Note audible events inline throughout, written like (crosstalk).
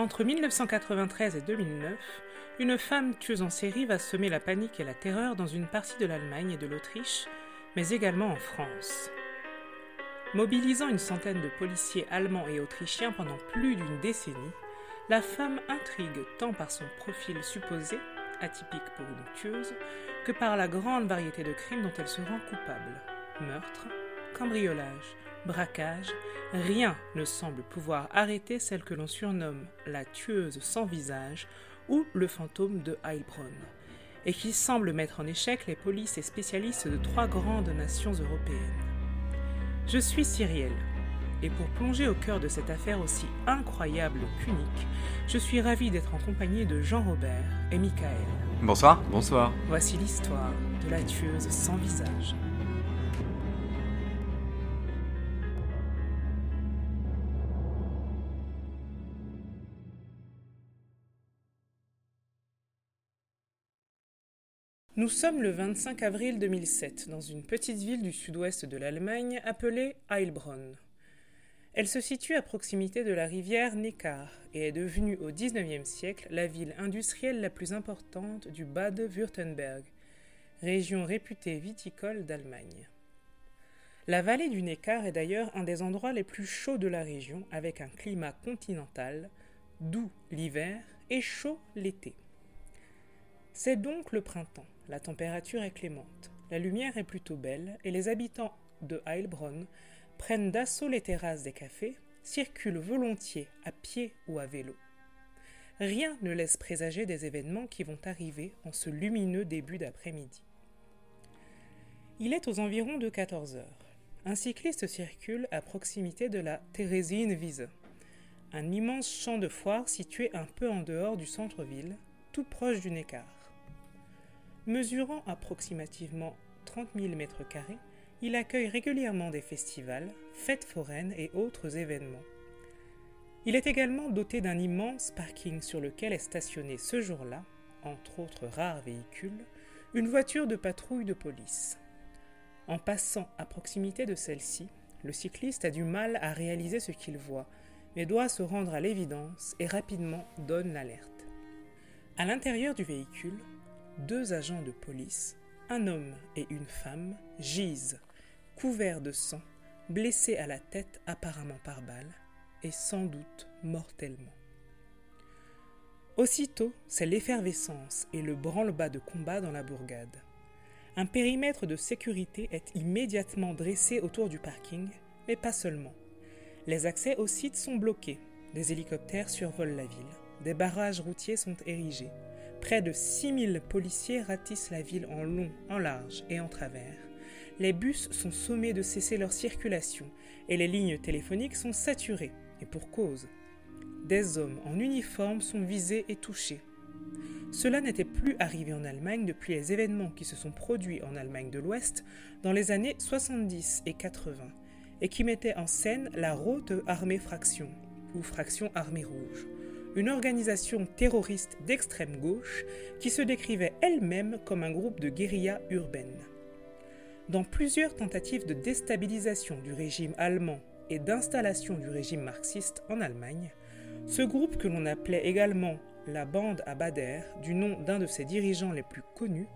Entre 1993 et 2009, une femme tueuse en série va semer la panique et la terreur dans une partie de l'Allemagne et de l'Autriche, mais également en France. Mobilisant une centaine de policiers allemands et autrichiens pendant plus d'une décennie, la femme intrigue tant par son profil supposé, atypique pour une tueuse, que par la grande variété de crimes dont elle se rend coupable. Meurtre, cambriolage, braquage, rien ne semble pouvoir arrêter celle que l'on surnomme la tueuse sans visage ou le fantôme de Heilbronn, et qui semble mettre en échec les polices et spécialistes de trois grandes nations européennes. Je suis Cyrielle, et pour plonger au cœur de cette affaire aussi incroyable qu'unique, je suis ravie d'être en compagnie de Jean-Robert et Michael. Bonsoir. Bonsoir. Voici l'histoire de la tueuse sans visage. Nous sommes le 25 avril 2007 dans une petite ville du sud-ouest de l'Allemagne appelée Heilbronn. Elle se situe à proximité de la rivière Neckar et est devenue au XIXe siècle la ville industrielle la plus importante du Bade-Württemberg, région réputée viticole d'Allemagne. La vallée du Neckar est d'ailleurs un des endroits les plus chauds de la région avec un climat continental, doux l'hiver et chaud l'été. C'est donc le printemps. La température est clémente, la lumière est plutôt belle et les habitants de Heilbronn prennent d'assaut les terrasses des cafés, circulent volontiers à pied ou à vélo. Rien ne laisse présager des événements qui vont arriver en ce lumineux début d'après-midi. Il est aux environs de 14 heures. Un cycliste circule à proximité de la Theresienwiese, un immense champ de foire situé un peu en dehors du centre-ville, tout proche du Neckar. Mesurant approximativement 30 000 mètres carrés, il accueille régulièrement des festivals, fêtes foraines et autres événements. Il est également doté d'un immense parking sur lequel est stationnée ce jour-là, entre autres rares véhicules, une voiture de patrouille de police. En passant à proximité de celle-ci, le cycliste a du mal à réaliser ce qu'il voit, mais doit se rendre à l'évidence et rapidement donne l'alerte. À l'intérieur du véhicule, deux agents de police, un homme et une femme, gisent, couverts de sang, blessés à la tête apparemment par balle, et sans doute mortellement. Aussitôt, c'est l'effervescence et le branle-bas de combat dans la bourgade. Un périmètre de sécurité est immédiatement dressé autour du parking, mais pas seulement. Les accès au site sont bloqués, des hélicoptères survolent la ville, des barrages routiers sont érigés, Près de 6000 policiers ratissent la ville en long, en large et en travers. Les bus sont sommés de cesser leur circulation et les lignes téléphoniques sont saturées, et pour cause. Des hommes en uniforme sont visés et touchés. Cela n'était plus arrivé en Allemagne depuis les événements qui se sont produits en Allemagne de l'Ouest dans les années 70 et 80 et qui mettaient en scène la Rote Armée Fraction ou Fraction Armée Rouge une organisation terroriste d'extrême gauche qui se décrivait elle-même comme un groupe de guérilla urbaine. Dans plusieurs tentatives de déstabilisation du régime allemand et d'installation du régime marxiste en Allemagne, ce groupe que l'on appelait également la bande à Bader, du nom d'un de ses dirigeants les plus connus,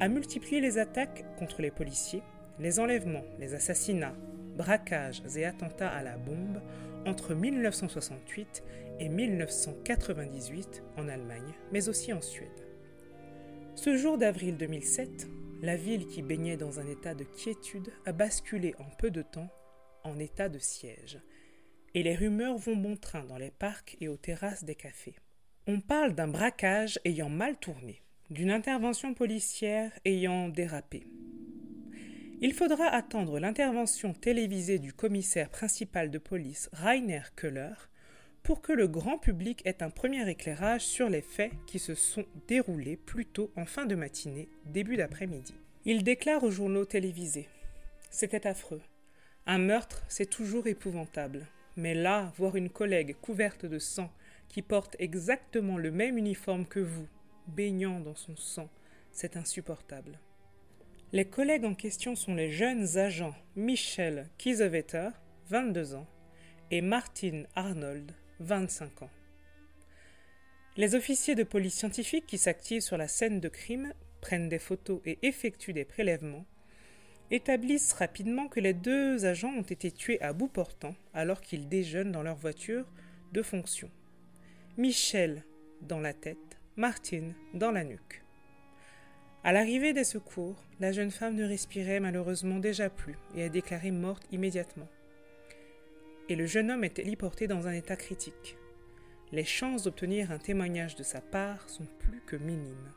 a multiplié les attaques contre les policiers, les enlèvements, les assassinats, braquages et attentats à la bombe entre 1968 et 1998 en Allemagne, mais aussi en Suède. Ce jour d'avril 2007, la ville qui baignait dans un état de quiétude a basculé en peu de temps en état de siège, et les rumeurs vont bon train dans les parcs et aux terrasses des cafés. On parle d'un braquage ayant mal tourné, d'une intervention policière ayant dérapé. Il faudra attendre l'intervention télévisée du commissaire principal de police Rainer Köhler pour que le grand public ait un premier éclairage sur les faits qui se sont déroulés plus tôt en fin de matinée, début d'après-midi. Il déclare aux journaux télévisés C'était affreux. Un meurtre, c'est toujours épouvantable. Mais là, voir une collègue couverte de sang qui porte exactement le même uniforme que vous, baignant dans son sang, c'est insupportable. Les collègues en question sont les jeunes agents Michel Kiesewetter, 22 ans, et Martin Arnold, 25 ans. Les officiers de police scientifique qui s'activent sur la scène de crime, prennent des photos et effectuent des prélèvements, établissent rapidement que les deux agents ont été tués à bout portant alors qu'ils déjeunent dans leur voiture de fonction. Michel dans la tête, Martine dans la nuque. À l'arrivée des secours, la jeune femme ne respirait malheureusement déjà plus et a déclaré morte immédiatement. Et le jeune homme est héliporté dans un état critique les chances d'obtenir un témoignage de sa part sont plus que minimes.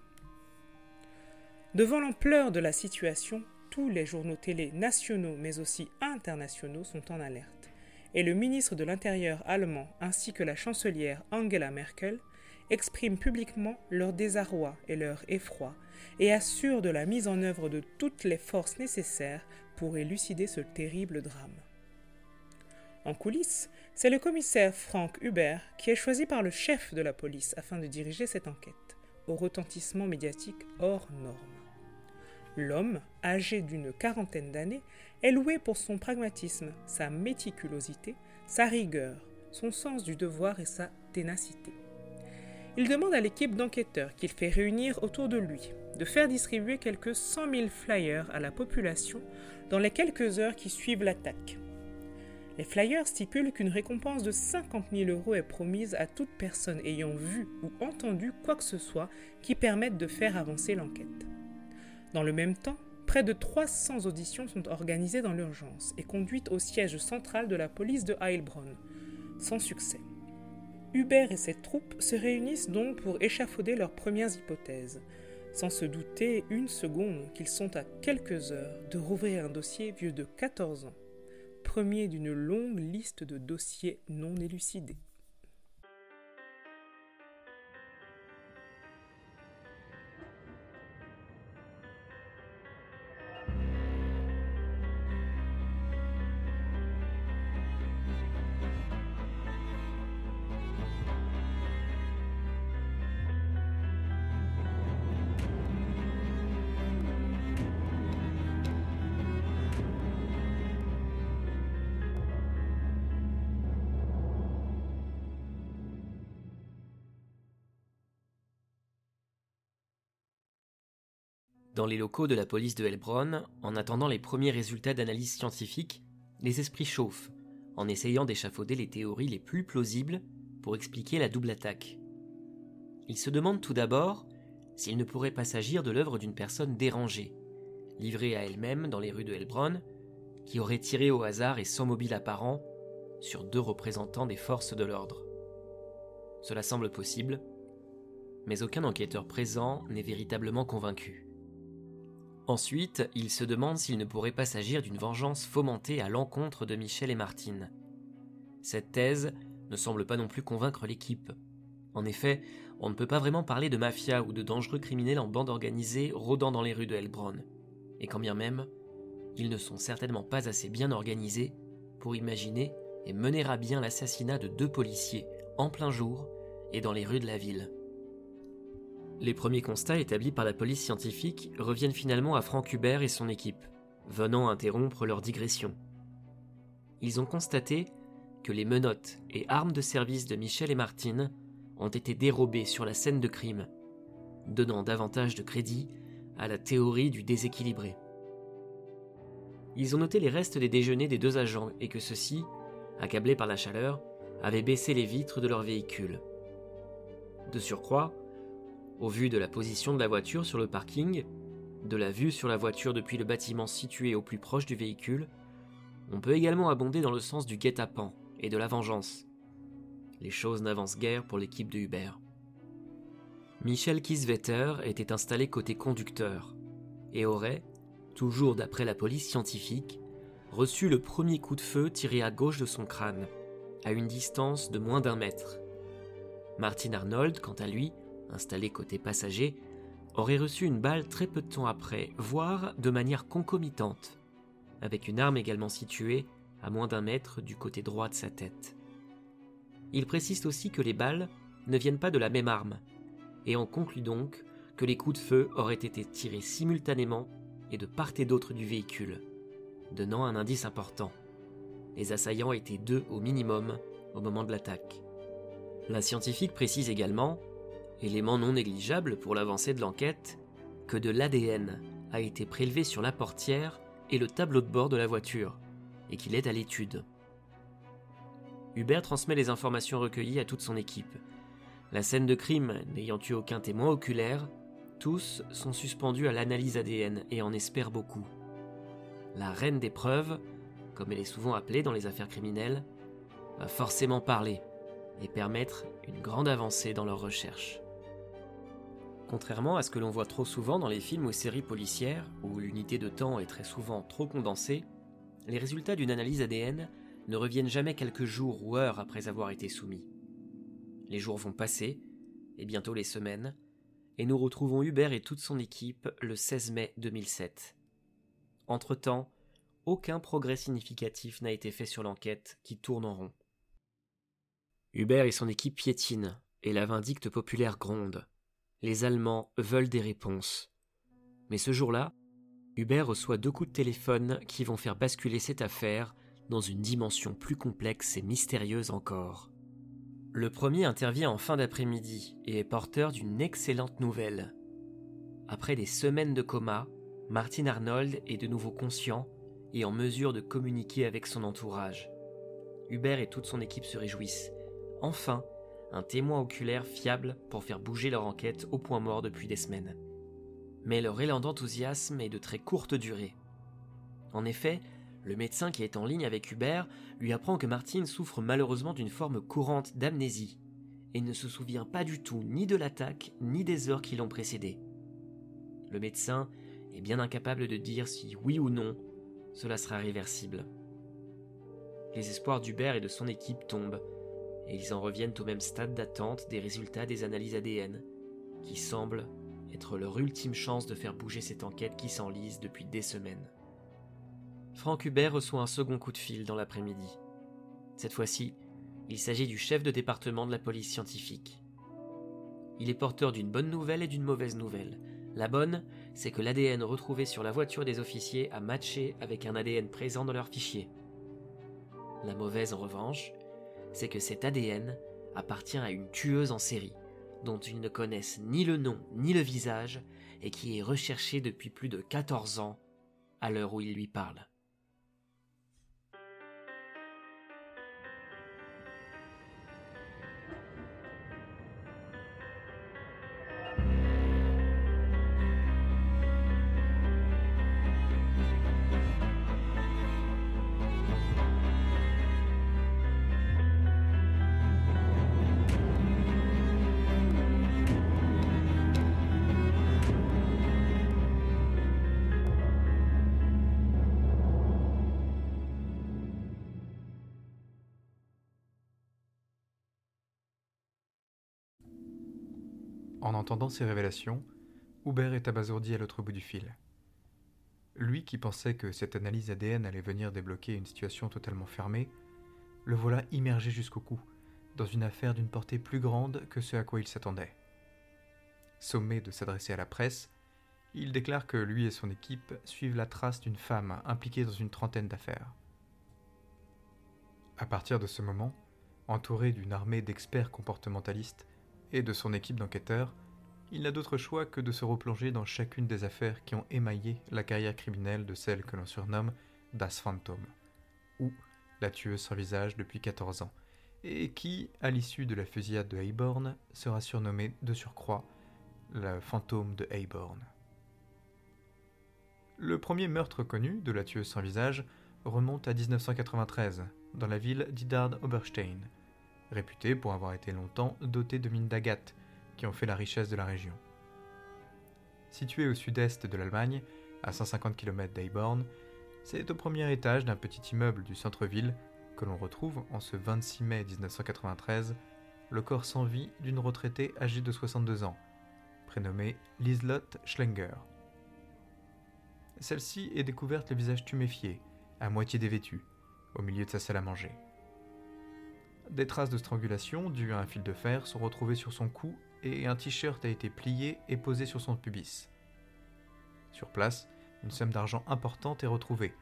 Devant l'ampleur de la situation, tous les journaux télé nationaux mais aussi internationaux sont en alerte, et le ministre de l'Intérieur allemand ainsi que la chancelière Angela Merkel expriment publiquement leur désarroi et leur effroi et assurent de la mise en œuvre de toutes les forces nécessaires pour élucider ce terrible drame. En coulisses, c'est le commissaire Frank Hubert qui est choisi par le chef de la police afin de diriger cette enquête, au retentissement médiatique hors norme. L'homme, âgé d'une quarantaine d'années, est loué pour son pragmatisme, sa méticulosité, sa rigueur, son sens du devoir et sa ténacité. Il demande à l'équipe d'enquêteurs qu'il fait réunir autour de lui de faire distribuer quelques 100 000 flyers à la population dans les quelques heures qui suivent l'attaque les flyers stipulent qu'une récompense de 50 000 euros est promise à toute personne ayant vu ou entendu quoi que ce soit qui permette de faire avancer l'enquête. Dans le même temps, près de 300 auditions sont organisées dans l'urgence et conduites au siège central de la police de Heilbronn, sans succès. Hubert et ses troupes se réunissent donc pour échafauder leurs premières hypothèses, sans se douter une seconde qu'ils sont à quelques heures de rouvrir un dossier vieux de 14 ans premier d'une longue liste de dossiers non élucidés. Dans les locaux de la police de Helbronn, en attendant les premiers résultats d'analyse scientifique, les esprits chauffent, en essayant d'échafauder les théories les plus plausibles pour expliquer la double attaque. Ils se demandent tout d'abord s'il ne pourrait pas s'agir de l'œuvre d'une personne dérangée, livrée à elle-même dans les rues de Helbronn, qui aurait tiré au hasard et sans mobile apparent sur deux représentants des forces de l'ordre. Cela semble possible, mais aucun enquêteur présent n'est véritablement convaincu. Ensuite, il se demande s'il ne pourrait pas s'agir d'une vengeance fomentée à l'encontre de Michel et Martine. Cette thèse ne semble pas non plus convaincre l'équipe. En effet, on ne peut pas vraiment parler de mafia ou de dangereux criminels en bande organisée rôdant dans les rues de Helbronn. Et quand bien même, ils ne sont certainement pas assez bien organisés pour imaginer et mener à bien l'assassinat de deux policiers en plein jour et dans les rues de la ville. Les premiers constats établis par la police scientifique reviennent finalement à Frank Hubert et son équipe, venant interrompre leur digression. Ils ont constaté que les menottes et armes de service de Michel et Martine ont été dérobées sur la scène de crime, donnant davantage de crédit à la théorie du déséquilibré. Ils ont noté les restes des déjeuners des deux agents et que ceux-ci, accablés par la chaleur, avaient baissé les vitres de leur véhicule. De surcroît, au vu de la position de la voiture sur le parking, de la vue sur la voiture depuis le bâtiment situé au plus proche du véhicule, on peut également abonder dans le sens du guet-apens et de la vengeance. Les choses n'avancent guère pour l'équipe de Uber. Michel Kieswetter était installé côté conducteur et aurait, toujours d'après la police scientifique, reçu le premier coup de feu tiré à gauche de son crâne, à une distance de moins d'un mètre. Martin Arnold, quant à lui, installé côté passager, aurait reçu une balle très peu de temps après, voire de manière concomitante, avec une arme également située à moins d'un mètre du côté droit de sa tête. Il précise aussi que les balles ne viennent pas de la même arme, et en conclut donc que les coups de feu auraient été tirés simultanément et de part et d'autre du véhicule, donnant un indice important. Les assaillants étaient deux au minimum au moment de l'attaque. La scientifique précise également élément non négligeable pour l'avancée de l'enquête, que de l'ADN a été prélevé sur la portière et le tableau de bord de la voiture, et qu'il est à l'étude. Hubert transmet les informations recueillies à toute son équipe. La scène de crime n'ayant eu aucun témoin oculaire, tous sont suspendus à l'analyse ADN et en espèrent beaucoup. La reine des preuves, comme elle est souvent appelée dans les affaires criminelles, va forcément parler et permettre une grande avancée dans leurs recherches. Contrairement à ce que l'on voit trop souvent dans les films ou séries policières, où l'unité de temps est très souvent trop condensée, les résultats d'une analyse ADN ne reviennent jamais quelques jours ou heures après avoir été soumis. Les jours vont passer, et bientôt les semaines, et nous retrouvons Hubert et toute son équipe le 16 mai 2007. Entre-temps, aucun progrès significatif n'a été fait sur l'enquête qui tourne en rond. Hubert et son équipe piétinent, et la vindicte populaire gronde. Les Allemands veulent des réponses. Mais ce jour-là, Hubert reçoit deux coups de téléphone qui vont faire basculer cette affaire dans une dimension plus complexe et mystérieuse encore. Le premier intervient en fin d'après-midi et est porteur d'une excellente nouvelle. Après des semaines de coma, Martin Arnold est de nouveau conscient et en mesure de communiquer avec son entourage. Hubert et toute son équipe se réjouissent. Enfin, un témoin oculaire fiable pour faire bouger leur enquête au point mort depuis des semaines. Mais leur élan d'enthousiasme est de très courte durée. En effet, le médecin qui est en ligne avec Hubert lui apprend que Martine souffre malheureusement d'une forme courante d'amnésie et ne se souvient pas du tout ni de l'attaque ni des heures qui l'ont précédée. Le médecin est bien incapable de dire si oui ou non cela sera réversible. Les espoirs d'Hubert et de son équipe tombent et ils en reviennent au même stade d'attente des résultats des analyses ADN, qui semblent être leur ultime chance de faire bouger cette enquête qui s'enlise depuis des semaines. Franck Hubert reçoit un second coup de fil dans l'après-midi. Cette fois-ci, il s'agit du chef de département de la police scientifique. Il est porteur d'une bonne nouvelle et d'une mauvaise nouvelle. La bonne, c'est que l'ADN retrouvé sur la voiture des officiers a matché avec un ADN présent dans leur fichier. La mauvaise, en revanche, c'est que cet ADN appartient à une tueuse en série, dont ils ne connaissent ni le nom ni le visage, et qui est recherchée depuis plus de 14 ans, à l'heure où il lui parle. Entendant ces révélations, Hubert est abasourdi à l'autre bout du fil. Lui qui pensait que cette analyse ADN allait venir débloquer une situation totalement fermée, le voilà immergé jusqu'au cou, dans une affaire d'une portée plus grande que ce à quoi il s'attendait. Sommé de s'adresser à la presse, il déclare que lui et son équipe suivent la trace d'une femme impliquée dans une trentaine d'affaires. À partir de ce moment, entouré d'une armée d'experts comportementalistes, et de son équipe d'enquêteurs, il n'a d'autre choix que de se replonger dans chacune des affaires qui ont émaillé la carrière criminelle de celle que l'on surnomme Das Phantom, ou la tueuse sans visage depuis 14 ans, et qui, à l'issue de la fusillade de Hayborn, sera surnommée de surcroît le fantôme de Hayborn. Le premier meurtre connu de la tueuse sans visage remonte à 1993, dans la ville d'Idard Oberstein, réputé pour avoir été longtemps doté de mines d'agate, qui ont fait la richesse de la région. Situé au sud-est de l'Allemagne, à 150 km d'Eiborn, c'est au premier étage d'un petit immeuble du centre-ville que l'on retrouve en ce 26 mai 1993 le corps sans vie d'une retraitée âgée de 62 ans, prénommée Liselotte Schlenger. Celle-ci est découverte le visage tuméfié, à moitié dévêtu, au milieu de sa salle à manger. Des traces de strangulation dues à un fil de fer sont retrouvées sur son cou et un t-shirt a été plié et posé sur son pubis. Sur place, une somme d'argent importante est retrouvée,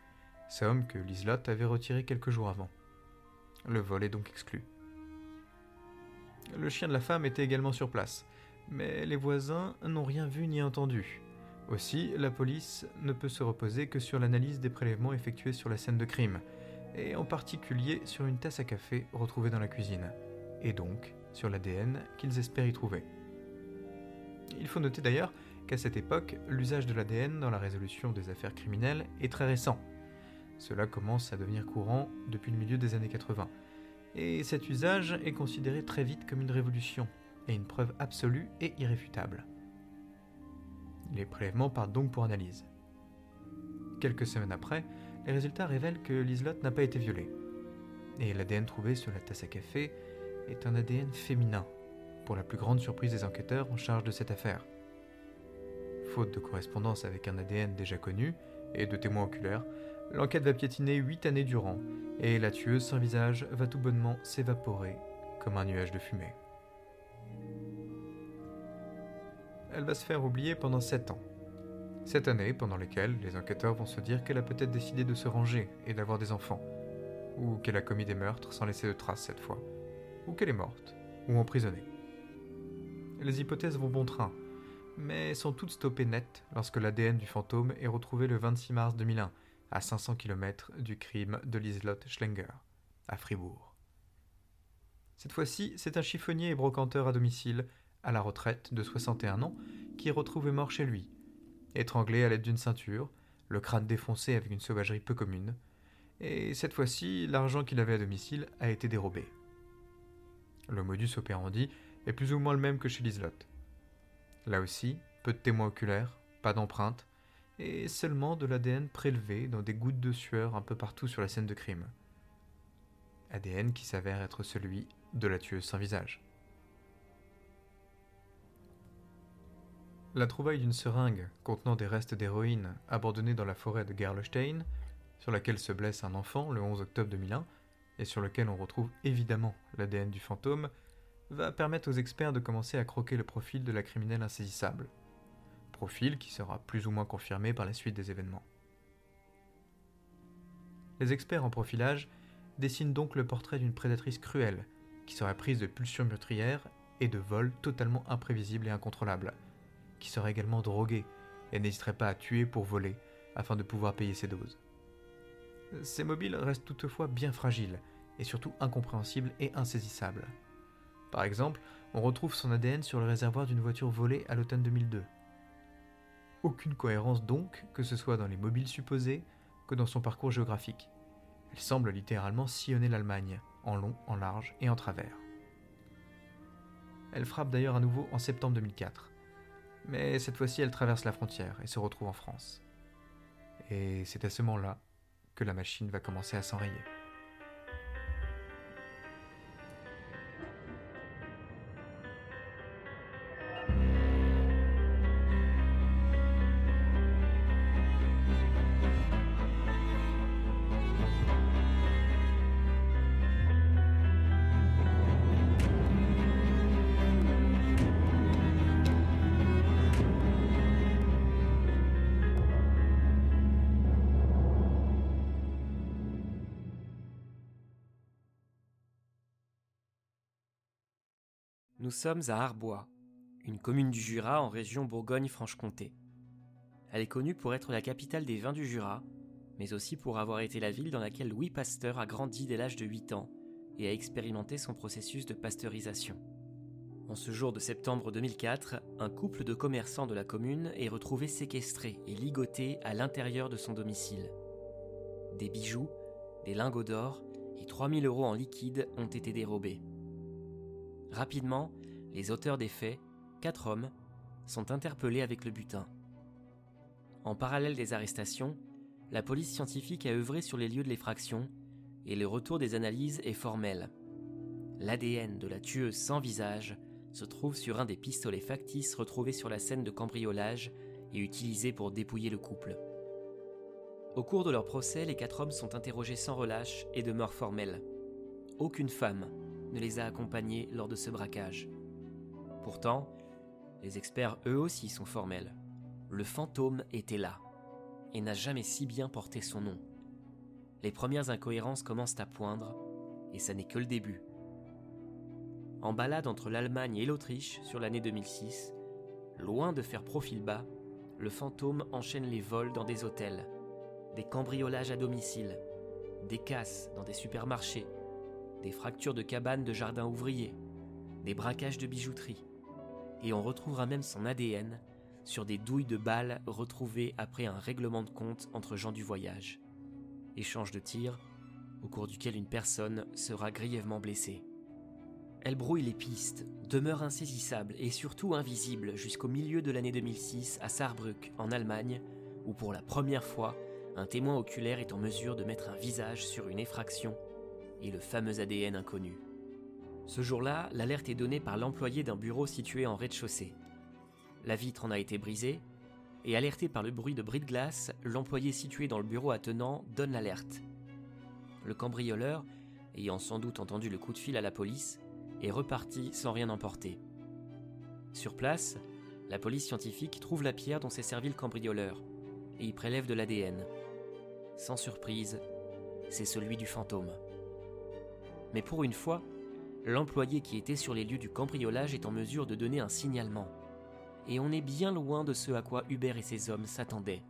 somme que Liselotte avait retirée quelques jours avant. Le vol est donc exclu. Le chien de la femme était également sur place, Mais les voisins n'ont rien vu ni entendu. Aussi, la police ne peut se reposer que sur l'analyse des prélèvements effectués sur la scène de crime, et en particulier sur une tasse à café retrouvée dans la cuisine, et donc sur l'ADN qu'ils espèrent y trouver. Il faut noter d'ailleurs qu'à cette époque, l'usage de l'ADN dans la résolution des affaires criminelles est très récent. Cela commence à devenir courant depuis le milieu des années 80, et cet usage est considéré très vite comme une révolution, et une preuve absolue et irréfutable. Les prélèvements partent donc pour analyse. Quelques semaines après, les résultats révèlent que Liselotte n'a pas été violée. Et l'ADN trouvé sur la tasse à café est un ADN féminin, pour la plus grande surprise des enquêteurs en charge de cette affaire. Faute de correspondance avec un ADN déjà connu et de témoins oculaires, l'enquête va piétiner huit années durant, et la tueuse sans visage va tout bonnement s'évaporer comme un nuage de fumée. elle va se faire oublier pendant 7 ans. Cette année pendant lesquelles les enquêteurs vont se dire qu'elle a peut-être décidé de se ranger et d'avoir des enfants, ou qu'elle a commis des meurtres sans laisser de traces cette fois, ou qu'elle est morte, ou emprisonnée. Les hypothèses vont bon train, mais sont toutes stoppées net lorsque l'ADN du fantôme est retrouvé le 26 mars 2001, à 500 km du crime de Liselotte Schlenger, à Fribourg. Cette fois-ci, c'est un chiffonnier et brocanteur à domicile à la retraite de 61 ans, qui est retrouvé mort chez lui, étranglé à l'aide d'une ceinture, le crâne défoncé avec une sauvagerie peu commune, et cette fois-ci, l'argent qu'il avait à domicile a été dérobé. Le modus operandi est plus ou moins le même que chez Liselotte. Là aussi, peu de témoins oculaires, pas d'empreintes, et seulement de l'ADN prélevé dans des gouttes de sueur un peu partout sur la scène de crime. ADN qui s'avère être celui de la tueuse sans visage. La trouvaille d'une seringue contenant des restes d'héroïne abandonnée dans la forêt de Gerlestein, sur laquelle se blesse un enfant le 11 octobre 2001, et sur lequel on retrouve évidemment l'ADN du fantôme, va permettre aux experts de commencer à croquer le profil de la criminelle insaisissable. Profil qui sera plus ou moins confirmé par la suite des événements. Les experts en profilage dessinent donc le portrait d'une prédatrice cruelle, qui serait prise de pulsions meurtrières et de vols totalement imprévisibles et incontrôlables, qui serait également drogué et n'hésiterait pas à tuer pour voler afin de pouvoir payer ses doses. Ces mobiles restent toutefois bien fragiles et surtout incompréhensibles et insaisissables. Par exemple, on retrouve son ADN sur le réservoir d'une voiture volée à l'automne 2002. Aucune cohérence donc, que ce soit dans les mobiles supposés que dans son parcours géographique. Elle semble littéralement sillonner l'Allemagne, en long, en large et en travers. Elle frappe d'ailleurs à nouveau en septembre 2004, mais cette fois-ci, elle traverse la frontière et se retrouve en France. Et c'est à ce moment-là que la machine va commencer à s'enrayer. Nous sommes à Arbois, une commune du Jura en région Bourgogne-Franche-Comté. Elle est connue pour être la capitale des vins du Jura, mais aussi pour avoir été la ville dans laquelle Louis Pasteur a grandi dès l'âge de 8 ans et a expérimenté son processus de pasteurisation. En ce jour de septembre 2004, un couple de commerçants de la commune est retrouvé séquestré et ligoté à l'intérieur de son domicile. Des bijoux, des lingots d'or et 3000 euros en liquide ont été dérobés. Rapidement, les auteurs des faits, quatre hommes, sont interpellés avec le butin. En parallèle des arrestations, la police scientifique a œuvré sur les lieux de l'effraction et le retour des analyses est formel. L'ADN de la tueuse sans visage se trouve sur un des pistolets factices retrouvés sur la scène de cambriolage et utilisés pour dépouiller le couple. Au cours de leur procès, les quatre hommes sont interrogés sans relâche et demeurent formels. Aucune femme, ne les a accompagnés lors de ce braquage. Pourtant, les experts eux aussi sont formels. Le fantôme était là, et n'a jamais si bien porté son nom. Les premières incohérences commencent à poindre, et ça n'est que le début. en balade entre l'Allemagne et l'Autriche sur l'année 2006, loin de faire profil bas, le fantôme enchaîne les vols dans des hôtels, des cambriolages à domicile, des casses dans des supermarchés, des fractures de cabanes de jardins ouvriers, des braquages de bijouterie. Et on retrouvera même son ADN sur des douilles de balles retrouvées après un règlement de compte entre gens du voyage. Échange de tirs, au cours duquel une personne sera grièvement blessée. Elle brouille les pistes, demeure insaisissable et surtout invisible jusqu'au milieu de l'année 2006 à Saarbrück, en Allemagne, où pour la première fois, un témoin oculaire est en mesure de mettre un visage sur une effraction et le fameux ADN inconnu. Ce jour-là, l'alerte est donnée par l'employé d'un bureau situé en rez-de-chaussée. La vitre en a été brisée, et alerté par le bruit de bris de glace, l'employé situé dans le bureau attenant donne l'alerte. Le cambrioleur, ayant sans doute entendu le coup de fil à la police, est reparti sans rien emporter. Sur place, la police scientifique trouve la pierre dont s'est servi le cambrioleur et y prélève de l'ADN. Sans surprise, c'est celui du fantôme. Mais pour une fois, l'employé qui était sur les lieux du cambriolage est en mesure de donner un signalement. Et on est bien loin de ce à quoi Hubert et ses hommes s'attendaient.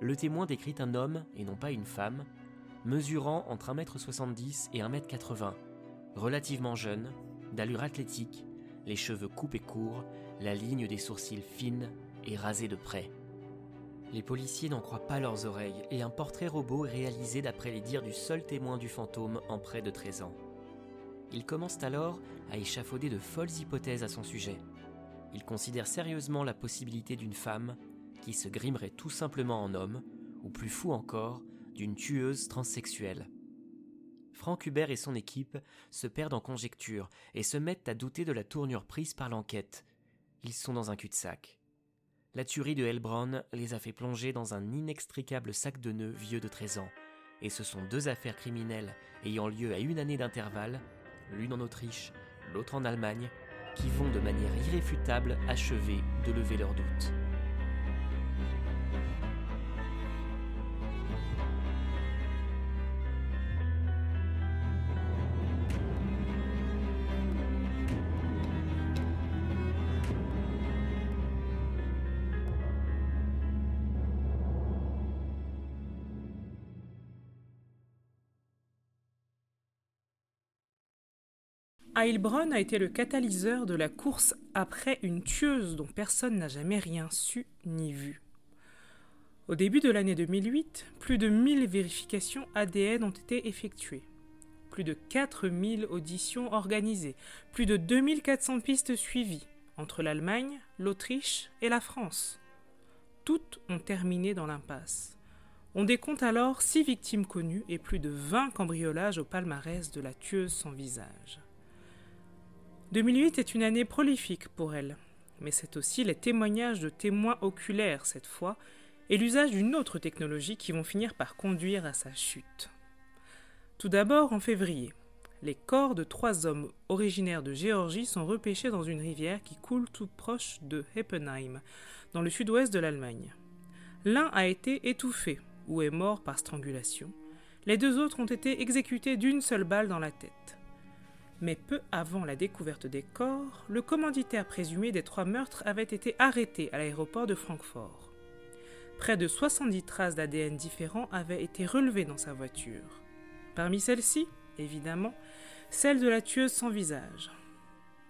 Le témoin décrit un homme, et non pas une femme, mesurant entre 1m70 et 1m80, relativement jeune, d'allure athlétique, les cheveux coupés courts, la ligne des sourcils fine et rasée de près. Les policiers n'en croient pas leurs oreilles et un portrait robot est réalisé d'après les dires du seul témoin du fantôme en près de 13 ans. Ils commencent alors à échafauder de folles hypothèses à son sujet. Ils considèrent sérieusement la possibilité d'une femme qui se grimerait tout simplement en homme, ou plus fou encore, d'une tueuse transsexuelle. Franck Hubert et son équipe se perdent en conjectures et se mettent à douter de la tournure prise par l'enquête. Ils sont dans un cul-de-sac. La tuerie de Helbron les a fait plonger dans un inextricable sac de nœuds vieux de 13 ans, et ce sont deux affaires criminelles ayant lieu à une année d'intervalle, l'une en Autriche, l'autre en Allemagne, qui vont de manière irréfutable achever de lever leurs doutes. Heilbronn a été le catalyseur de la course après une tueuse dont personne n'a jamais rien su ni vu. Au début de l'année 2008, plus de 1000 vérifications ADN ont été effectuées, plus de 4000 auditions organisées, plus de 2400 pistes suivies entre l'Allemagne, l'Autriche et la France. Toutes ont terminé dans l'impasse. On décompte alors 6 victimes connues et plus de 20 cambriolages au palmarès de la tueuse sans visage. 2008 est une année prolifique pour elle, mais c'est aussi les témoignages de témoins oculaires cette fois, et l'usage d'une autre technologie qui vont finir par conduire à sa chute. Tout d'abord, en février, les corps de trois hommes originaires de Géorgie sont repêchés dans une rivière qui coule tout proche de Heppenheim, dans le sud-ouest de l'Allemagne. L'un a été étouffé ou est mort par strangulation. Les deux autres ont été exécutés d'une seule balle dans la tête. Mais peu avant la découverte des corps, le commanditaire présumé des trois meurtres avait été arrêté à l'aéroport de Francfort. Près de 70 traces d'ADN différents avaient été relevées dans sa voiture. Parmi celles-ci, évidemment, celle de la tueuse sans visage.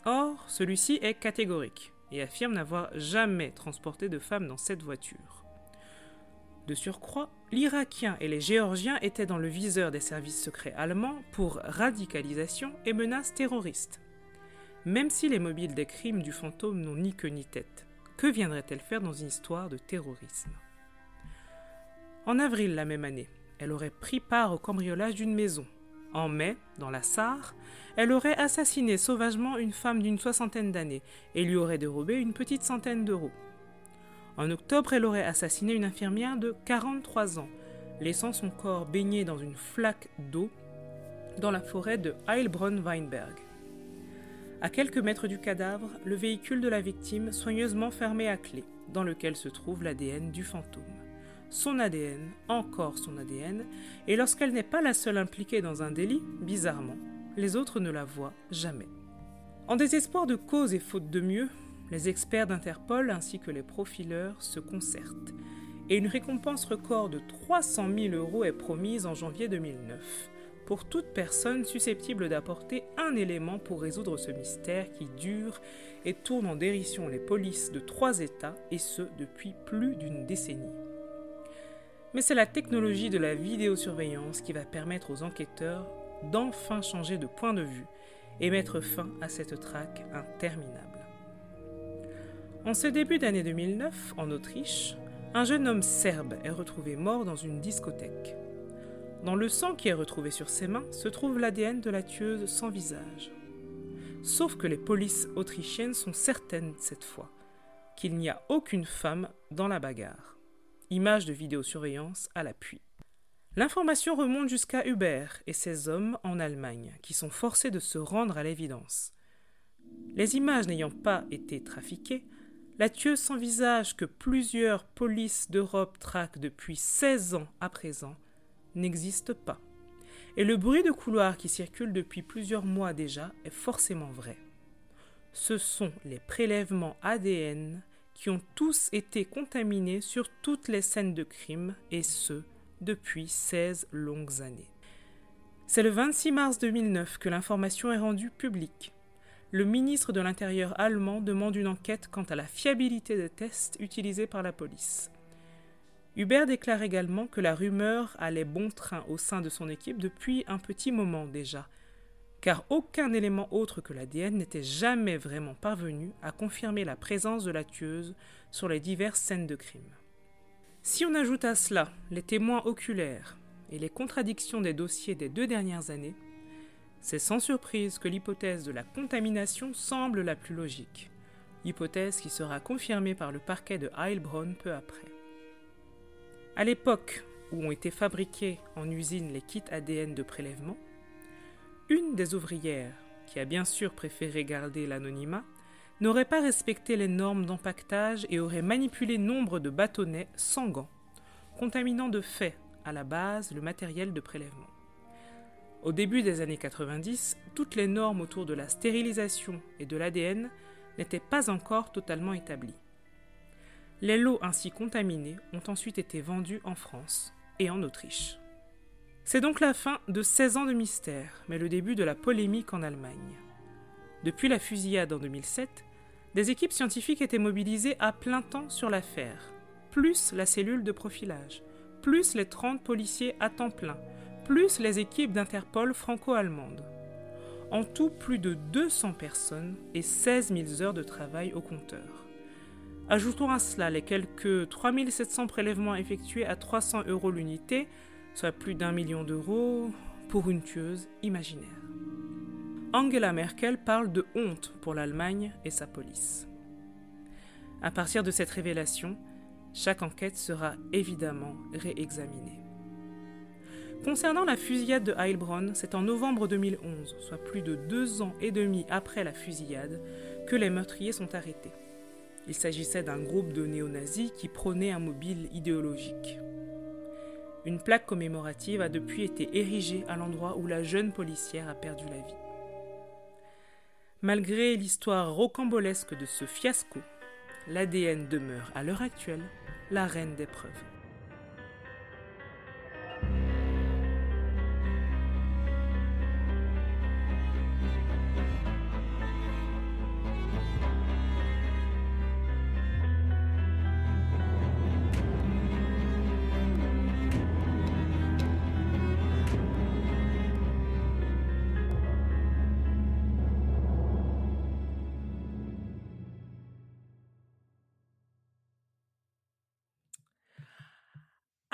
Or, celui-ci est catégorique et affirme n'avoir jamais transporté de femme dans cette voiture. De surcroît, l'Irakien et les Géorgiens étaient dans le viseur des services secrets allemands pour radicalisation et menaces terroristes. Même si les mobiles des crimes du fantôme n'ont ni queue ni tête, que viendraient-elles faire dans une histoire de terrorisme? En avril la même année, elle aurait pris part au cambriolage d'une maison. En mai, dans la Sarre, elle aurait assassiné sauvagement une femme d'une soixantaine d'années et lui aurait dérobé une petite centaine d'euros. En octobre, elle aurait assassiné une infirmière de 43 ans, laissant son corps baigné dans une flaque d'eau dans la forêt de Heilbronn-Weinberg. À quelques mètres du cadavre, le véhicule de la victime soigneusement fermé à clé, dans lequel se trouve l'ADN du fantôme. Son ADN, encore son ADN, et lorsqu'elle n'est pas la seule impliquée dans un délit, bizarrement, les autres ne la voient jamais. En désespoir de cause et faute de mieux, les experts d'Interpol ainsi que les profileurs se concertent et une récompense record de 300 000 euros est promise en janvier 2009 pour toute personne susceptible d'apporter un élément pour résoudre ce mystère qui dure et tourne en dérision les polices de trois États, et ce depuis plus d'une décennie. Mais c'est la technologie de la vidéosurveillance qui va permettre aux enquêteurs d'enfin changer de point de vue et mettre fin à cette traque interminable. En ce début d'année 2009, en Autriche, un jeune homme serbe est retrouvé mort dans une discothèque. Dans le sang qui est retrouvé sur ses mains se trouve l'ADN de la tueuse sans visage. Sauf que les polices autrichiennes sont certaines cette fois qu'il n'y a aucune femme dans la bagarre. Image de vidéosurveillance à l'appui. L'information remonte jusqu'à Hubert et ses hommes en Allemagne, qui sont forcés de se rendre à l'évidence. Les images n'ayant pas été trafiquées, la tueuse sans visage que plusieurs polices d'Europe traquent depuis 16 ans à présent n'existe pas. Et le bruit de couloir qui circule depuis plusieurs mois déjà est forcément vrai. Ce sont les prélèvements ADN qui ont tous été contaminés sur toutes les scènes de crime, et ce, depuis 16 longues années. C'est le 26 mars 2009 que l'information est rendue publique. Le ministre de l'Intérieur allemand demande une enquête quant à la fiabilité des tests utilisés par la police. Hubert déclare également que la rumeur allait bon train au sein de son équipe depuis un petit moment déjà, car aucun élément autre que l'ADN n'était jamais vraiment parvenu à confirmer la présence de la tueuse sur les diverses scènes de crime. Si on ajoute à cela les témoins oculaires et les contradictions des dossiers des deux dernières années, c'est sans surprise que l'hypothèse de la contamination semble la plus logique, hypothèse qui sera confirmée par le parquet de Heilbronn peu après. À l'époque où ont été fabriqués en usine les kits ADN de prélèvement, une des ouvrières, qui a bien sûr préféré garder l'anonymat, n'aurait pas respecté les normes d'empaquetage et aurait manipulé nombre de bâtonnets sans gants, contaminant de fait, à la base, le matériel de prélèvement. Au début des années 90, toutes les normes autour de la stérilisation et de l'ADN n'étaient pas encore totalement établies. Les lots ainsi contaminés ont ensuite été vendus en France et en Autriche. C'est donc la fin de 16 ans de mystère, mais le début de la polémique en Allemagne. Depuis la fusillade en 2007, des équipes scientifiques étaient mobilisées à plein temps sur l'affaire, plus la cellule de profilage, plus les 30 policiers à temps plein, plus les équipes d'Interpol franco-allemandes. En tout, plus de 200 personnes et 16 000 heures de travail au compteur. Ajoutons à cela les quelques 3700 prélèvements effectués à 300 euros l'unité, soit plus d'un million d'euros pour une tueuse imaginaire. Angela Merkel parle de honte pour l'Allemagne et sa police. À partir de cette révélation, chaque enquête sera évidemment réexaminée. Concernant la fusillade de Heilbronn, c'est en novembre 2011, soit plus de deux ans et demi après la fusillade, que les meurtriers sont arrêtés. Il s'agissait d'un groupe de néo-nazis qui prônait un mobile idéologique. Une plaque commémorative a depuis été érigée à l'endroit où la jeune policière a perdu la vie. Malgré l'histoire rocambolesque de ce fiasco, l'ADN demeure à l'heure actuelle la reine des preuves.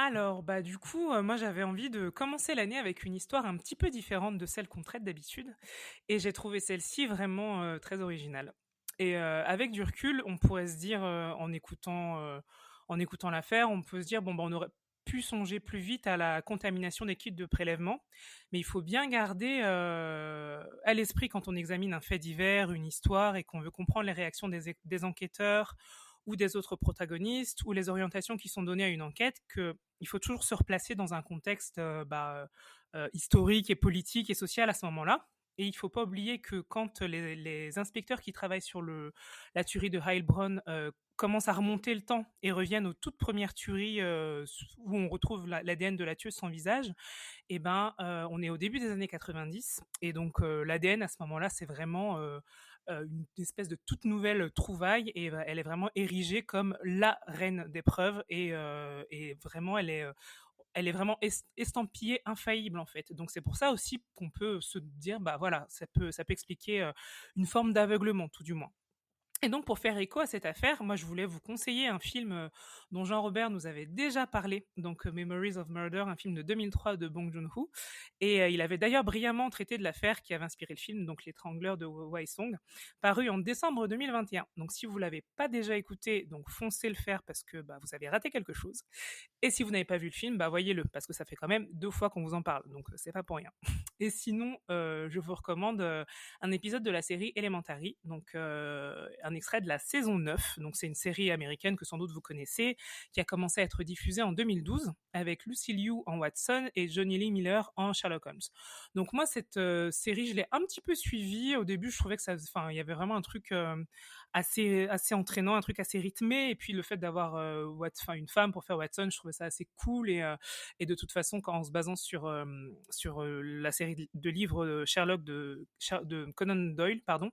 Alors, bah du coup, euh, moi j'avais envie de commencer l'année avec une histoire un petit peu différente de celle qu'on traite d'habitude, et j'ai trouvé celle-ci vraiment euh, très originale. Et euh, avec du recul, on pourrait se dire, en écoutant, en écoutant l'affaire, on peut se dire bon bah on aurait pu songer plus vite à la contamination des kits de prélèvement, mais il faut bien garder à l'esprit quand on examine un fait divers, une histoire, et qu'on veut comprendre les réactions des enquêteurs ou des autres protagonistes ou les orientations qui sont données à une enquête qu'il faut toujours se replacer dans un contexte euh, bah, euh, historique et politique et social à ce moment-là. Et il faut pas oublier que quand les, inspecteurs qui travaillent sur la tuerie de Heilbronn euh, commencent à remonter le temps et reviennent aux toutes premières tueries euh, où on retrouve l'ADN de la tueuse sans visage, eh ben, euh, on est au début des années 90. Et donc, l'ADN, à ce moment-là, c'est vraiment une espèce de toute nouvelle trouvaille et elle est vraiment érigée comme la reine des preuves et, et vraiment, elle est elle est vraiment estampillée infaillible en fait. Donc c'est pour ça aussi qu'on peut se dire bah voilà, ça peut ça peut expliquer une forme d'aveuglement tout du moins. Et donc, pour faire écho à cette affaire, moi, je voulais vous conseiller un film euh, dont Jean-Robert nous avait déjà parlé, donc euh, Memories of Murder, un film de 2003 de Bong Joon-ho. Et euh, il avait d'ailleurs brillamment traité de l'affaire qui avait inspiré le film, donc L'étrangleur de Wai Song, paru en décembre 2021. Donc, si vous l'avez pas déjà écouté, donc foncez le faire parce que bah, vous avez raté quelque chose. Et si vous n'avez pas vu le film, bah, voyez-le parce que ça fait quand même deux fois qu'on vous en parle, donc c'est pas pour rien. (laughs) Et sinon, je vous recommande un épisode de la série Elementary, donc un extrait de la saison 9. Donc, c'est une série américaine que sans doute vous connaissez, qui a commencé à être diffusée en 2012 avec Lucy Liu en Watson et Johnny Lee Miller en Sherlock Holmes. Donc, moi, cette euh, série, je l'ai un petit peu suivie. Au début, je trouvais que ça, enfin, il y avait vraiment un truc euh, assez assez entraînant, un truc assez rythmé. Et puis le fait d'avoir euh, une femme pour faire Watson, je trouvais ça assez cool. Et, euh, et de toute façon, quand en se basant sur euh, sur la série de livres Sherlock de, de Conan Doyle, pardon,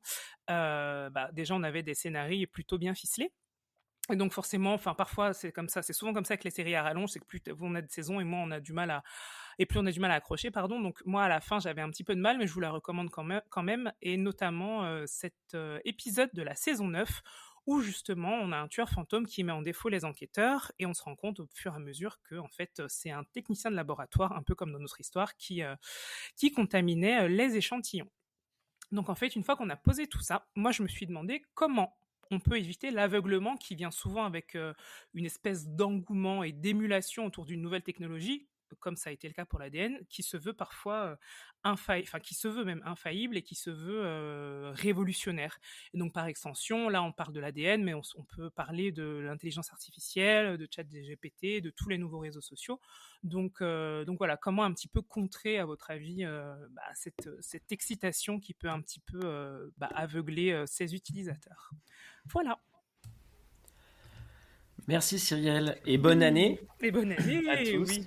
bah, déjà on avait des scénarios plutôt bien ficelés. Et donc forcément, enfin parfois c'est comme ça, c'est souvent comme ça que les séries à rallonge, c'est que plus on a de saisons et moins on a du mal à et plus on a du mal à accrocher, pardon. Donc moi à la fin j'avais un petit peu de mal, mais je vous la recommande quand même, quand même et notamment euh, cet euh, épisode de la saison 9 où justement on a un tueur fantôme qui met en défaut les enquêteurs et on se rend compte au fur et à mesure que en fait c'est un technicien de laboratoire, un peu comme dans notre histoire, qui euh, qui contaminait les échantillons. Donc en fait, une fois qu'on a posé tout ça, moi je me suis demandé comment on peut éviter l'aveuglement qui vient souvent avec une espèce d'engouement et d'émulation autour d'une nouvelle technologie, comme ça a été le cas pour l'ADN, qui se veut parfois infaillible, enfin qui se veut même infaillible et qui se veut révolutionnaire. Et donc par extension, là on parle de l'ADN, mais on, peut parler de l'intelligence artificielle, de chat GPT, de tous les nouveaux réseaux sociaux. Donc, donc voilà, comment un petit peu contrer, à votre avis, bah, cette, cette, excitation qui peut un petit peu bah, aveugler ses utilisateurs? Voilà. Merci Cyrielle et bonne année. Et bonne année à tous.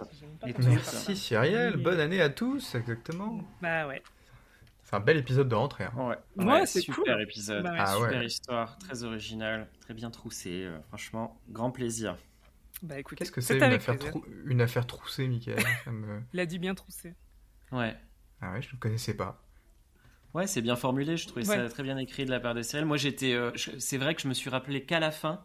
Oui, Merci Cyrielle, bonne année à tous, exactement. Bah ouais. C'est un bel épisode de rentrée. Hein. Ouais, ouais, c'est super épisode, bah ah super histoire, très original, très bien troussé. Euh, franchement, grand plaisir. Bah écoute, qu'est-ce que c'est une, affaire une affaire troussée, Michael? (laughs) Il a dit bien troussé. Ouais. Ah ouais, je ne connaissais pas. Ouais, c'est bien formulé. Je trouvais ça très bien écrit de la part de Cyril. Moi, j'étais. Euh, c'est vrai que je me suis rappelé qu'à la fin,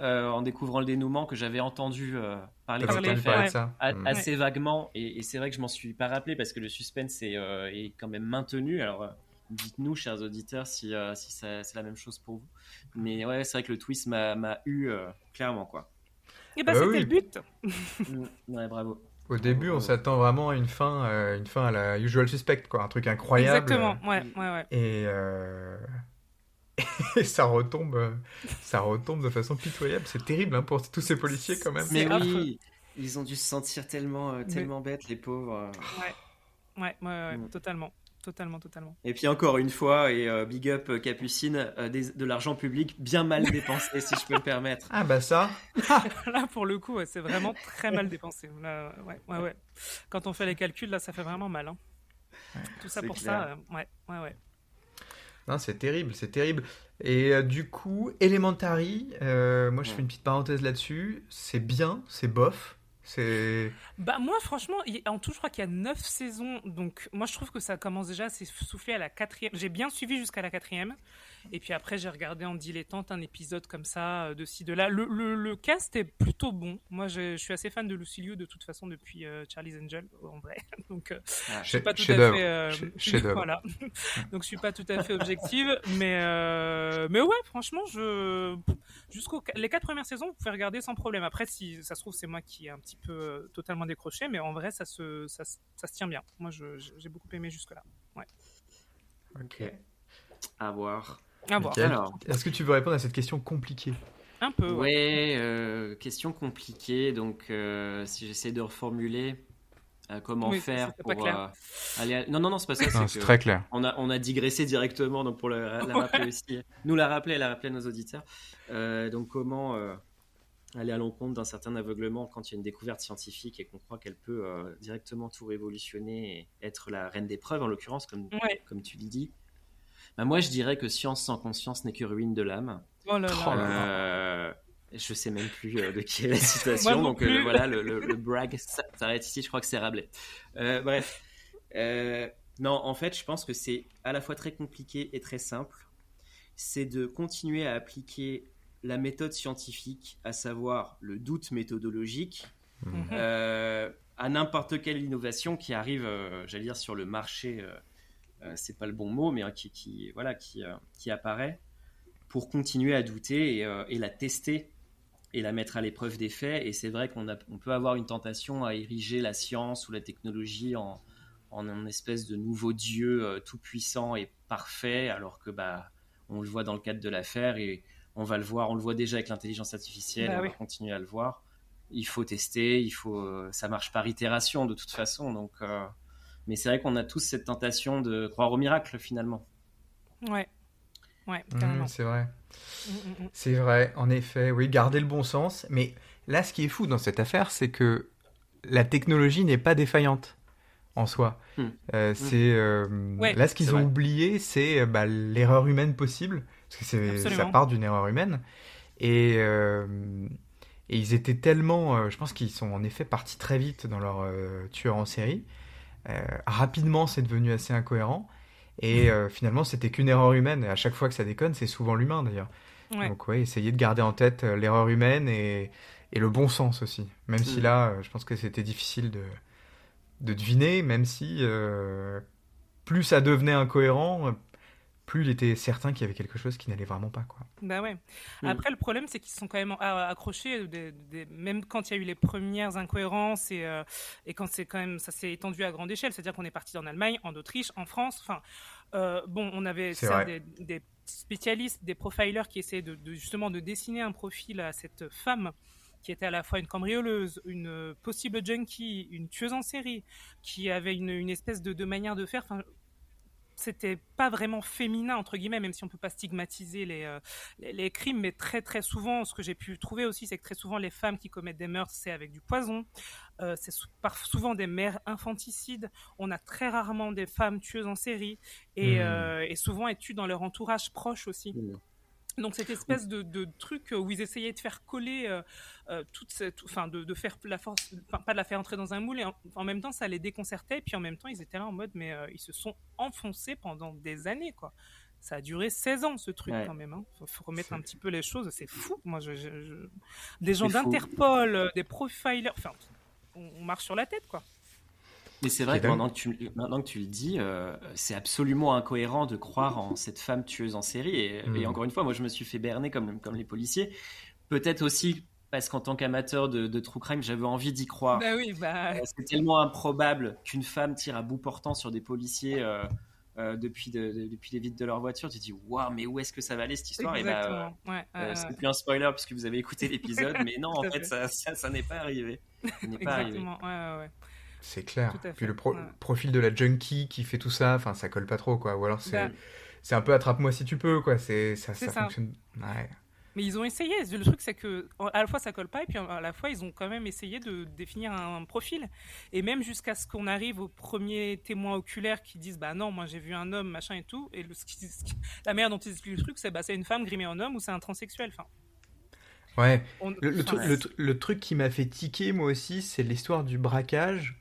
euh, en découvrant le dénouement, que j'avais entendu euh, parler de ça. Hmm. assez vaguement. Et, c'est vrai que je m'en suis pas rappelé parce que le suspense est, est quand même maintenu. Alors. Dites-nous, chers auditeurs, si, si c'est la même chose pour vous. Mais ouais, c'est vrai que le twist m'a eu clairement, quoi. Et eh bah, ben, c'était le but. Mm, ouais, bravo. Au début, on s'attend vraiment à une fin, euh, une fin à la Usual Suspect, quoi, un truc incroyable. Exactement, ouais, ouais, ouais. Et, euh, (laughs) et ça retombe, ça retombe de façon pitoyable. C'est terrible hein, pour tous ces policiers quand même. Mais oui, ils ont dû se sentir tellement, euh, tellement bêtes, les pauvres. Ouais, ouais, ouais, mm. totalement. Totalement, totalement. Et puis encore une fois, et euh, big up euh, Capucine, euh, de l'argent public bien mal dépensé, si je peux me permettre. Ah bah ça (laughs) Là, pour le coup, c'est vraiment très mal dépensé. ouais, ouais, ouais. Quand on fait les calculs, là, ça fait vraiment mal. Hein. Tout ça pour ça, ouais, ouais, ouais. Non, c'est terrible, c'est terrible. Et du coup, Elementary, moi je fais une petite parenthèse là-dessus, c'est bien, c'est bof, c'est. Bah, moi, franchement, en tout, je crois qu'il y a neuf saisons. Donc, moi, je trouve que ça commence déjà à s'essouffler à la quatrième. J'ai bien suivi jusqu'à la quatrième. Et puis après, j'ai regardé en dilettante un épisode comme ça, euh, de ci, de là. Le, le, cast est plutôt bon. Moi, je, suis assez fan de Lucy Liu de toute façon depuis euh, Charlie's Angel, en vrai. (laughs) Donc, euh, ah, je suis pas tout à fait. (laughs) voilà. (laughs) Donc, je suis pas tout à fait objective. mais, mais ouais, franchement, je. Jusqu'aux les quatre premières saisons, vous pouvez regarder sans problème. Après, si ça se trouve, c'est moi qui ai un petit peu totalement décroché, mais en vrai, ça se, ça, ça se tient bien. Moi, j'ai beaucoup aimé jusque-là. Ouais. Ok. À voir. Est-ce que tu veux répondre à cette question compliquée Un peu. Ouais, euh, question compliquée. Donc, euh, si j'essaie de reformuler, comment faire pour aller. Non, non, non, c'est pas ça. C'est très clair. On a, on a digressé directement, donc pour la, (laughs) rappeler aussi, nous la rappeler, la rappeler à nos auditeurs. donc comment aller à l'encontre d'un certain aveuglement quand il y a une découverte scientifique et qu'on croit qu'elle peut directement tout révolutionner et être la reine des preuves, en l'occurrence, comme, comme tu l'as dit. Bah, moi, je dirais que science sans conscience n'est que ruine de l'âme. Oh là là. Euh, je sais même plus euh, de qui est la (laughs) citation, donc euh, voilà, le, le, brag s'arrête ici, je crois que c'est Rabelais. bref. non, en fait, je pense que c'est à la fois très compliqué et très simple. C'est de continuer à appliquer la méthode scientifique, à savoir le doute méthodologique, mhm. à n'importe quelle innovation qui arrive, j'allais dire, sur le marché euh, c'est pas le bon mot, mais qui, qui voilà, qui, euh, qui, apparaît pour continuer à douter et, euh, et, la tester et la mettre à l'épreuve des faits. Et c'est vrai qu'on on peut avoir une tentation à ériger la science ou la technologie en, en un espèce de nouveau dieu tout puissant et parfait, alors que bah on le voit dans le cadre de l'affaire et on va le voir, on le voit déjà avec l'intelligence artificielle, bah on va continuer à le voir. Il faut tester, il faut, ça marche par itération de toute façon, donc mais c'est vrai qu'on a tous cette tentation de croire au miracle finalement. Ouais. Ouais, mmh, c'est vrai. Mmh, mmh, c'est vrai, en effet, oui, garder le bon sens. Mais là, ce qui est fou dans cette affaire, c'est que la technologie n'est pas défaillante en soi. Euh, c'est euh, là ce qu'ils ont oublié, c'est euh, bah, l'erreur humaine possible, parce que ça part d'une erreur humaine. Et, et ils étaient tellement, je pense qu'ils sont en effet partis très vite dans leur tueur en série. Euh, rapidement, c'est devenu assez incohérent. Et euh, finalement, c'était qu'une erreur humaine. Et à chaque fois que ça déconne, c'est souvent l'humain d'ailleurs. Donc, ouais, essayer de garder en tête euh, l'erreur humaine et, et, le bon sens aussi. Même si mm. là, je pense que c'était difficile de, de deviner, même si plus ça devenait incohérent, plus il était certain qu'il y avait quelque chose qui n'allait vraiment pas. Quoi. Bah ouais. Mm. Après, le problème, c'est qu'ils sont quand même accrochés, même quand il y a eu les premières incohérences et, euh, et quand c'est quand même, ça s'est étendu à grande échelle. C'est-à-dire qu'on est parti en Allemagne, en Autriche, en France. Enfin, euh, bon, on avait des, spécialistes, des profilers qui essayaient de, justement de dessiner un profil à cette femme qui était à la fois une cambrioleuse, une possible junkie, une tueuse en série, qui avait une, une espèce de, de, manière de faire. Enfin, c'était pas vraiment féminin entre guillemets, même si on peut pas stigmatiser les, euh, les, crimes, mais très très souvent, ce que j'ai pu trouver aussi, c'est que très souvent les femmes qui commettent des meurtres, c'est avec du poison. Euh, c'est souvent des mères infanticides. On a très rarement des femmes tueuses en série et, mmh. euh, et souvent elles tuent dans leur entourage proche aussi. Mmh. Donc cette espèce de, de, truc où ils essayaient de faire coller euh, euh, toute cette, enfin de, de, faire la force, pas de la faire entrer dans un moule, et en, même temps ça les déconcertait, et puis en même temps ils étaient là en mode mais euh, ils se sont enfoncés pendant des années quoi. Ça a duré 16 ans ce truc quand même. Hein. Faut, remettre un petit peu les choses, c'est fou. Moi, je, je, des gens d'Interpol, des profilers, enfin, on marche sur la tête quoi. Mais c'est vrai que maintenant que, tu, maintenant que tu le dis, euh, c'est absolument incohérent de croire en cette femme tueuse en série. Et, hmm. encore une fois, moi, je me suis fait berner comme, comme les policiers. Peut-être aussi parce qu'en tant qu'amateur de, de, true crime, j'avais envie d'y croire. Bah oui, bah... Euh, c'est tellement improbable qu'une femme tire à bout portant sur des policiers euh, depuis, depuis les vitres de leur voiture. Tu te dis, waouh, mais où est-ce que ça va aller cette histoire? Et bah, c'est plus un spoiler puisque vous avez écouté l'épisode, (laughs) mais non, en fait, ça, ça, n'est pas arrivé. Ça n'est pas Exactement, ouais, ouais. C'est clair. Puis le profil de la junkie qui fait tout ça, enfin, ça colle pas trop, quoi. Ou alors c'est, bah. un peu attrape-moi si tu peux, quoi. C'est, ça, ça, fonctionne. Ouais. Mais ils ont essayé. Le truc, c'est que à la fois ça colle pas, et puis à la fois ils ont quand même essayé de définir un, profil. Et même jusqu'à ce qu'on arrive aux premiers témoins oculaires qui disent bah non, moi j'ai vu un homme, machin et tout. Et le, la manière dont ils expliquent le truc, c'est bah c'est une femme grimée en homme ou c'est un transsexuel. Enfin, Ouais. Le, le, le, truc qui m'a fait tiquer, moi aussi, c'est l'histoire du braquage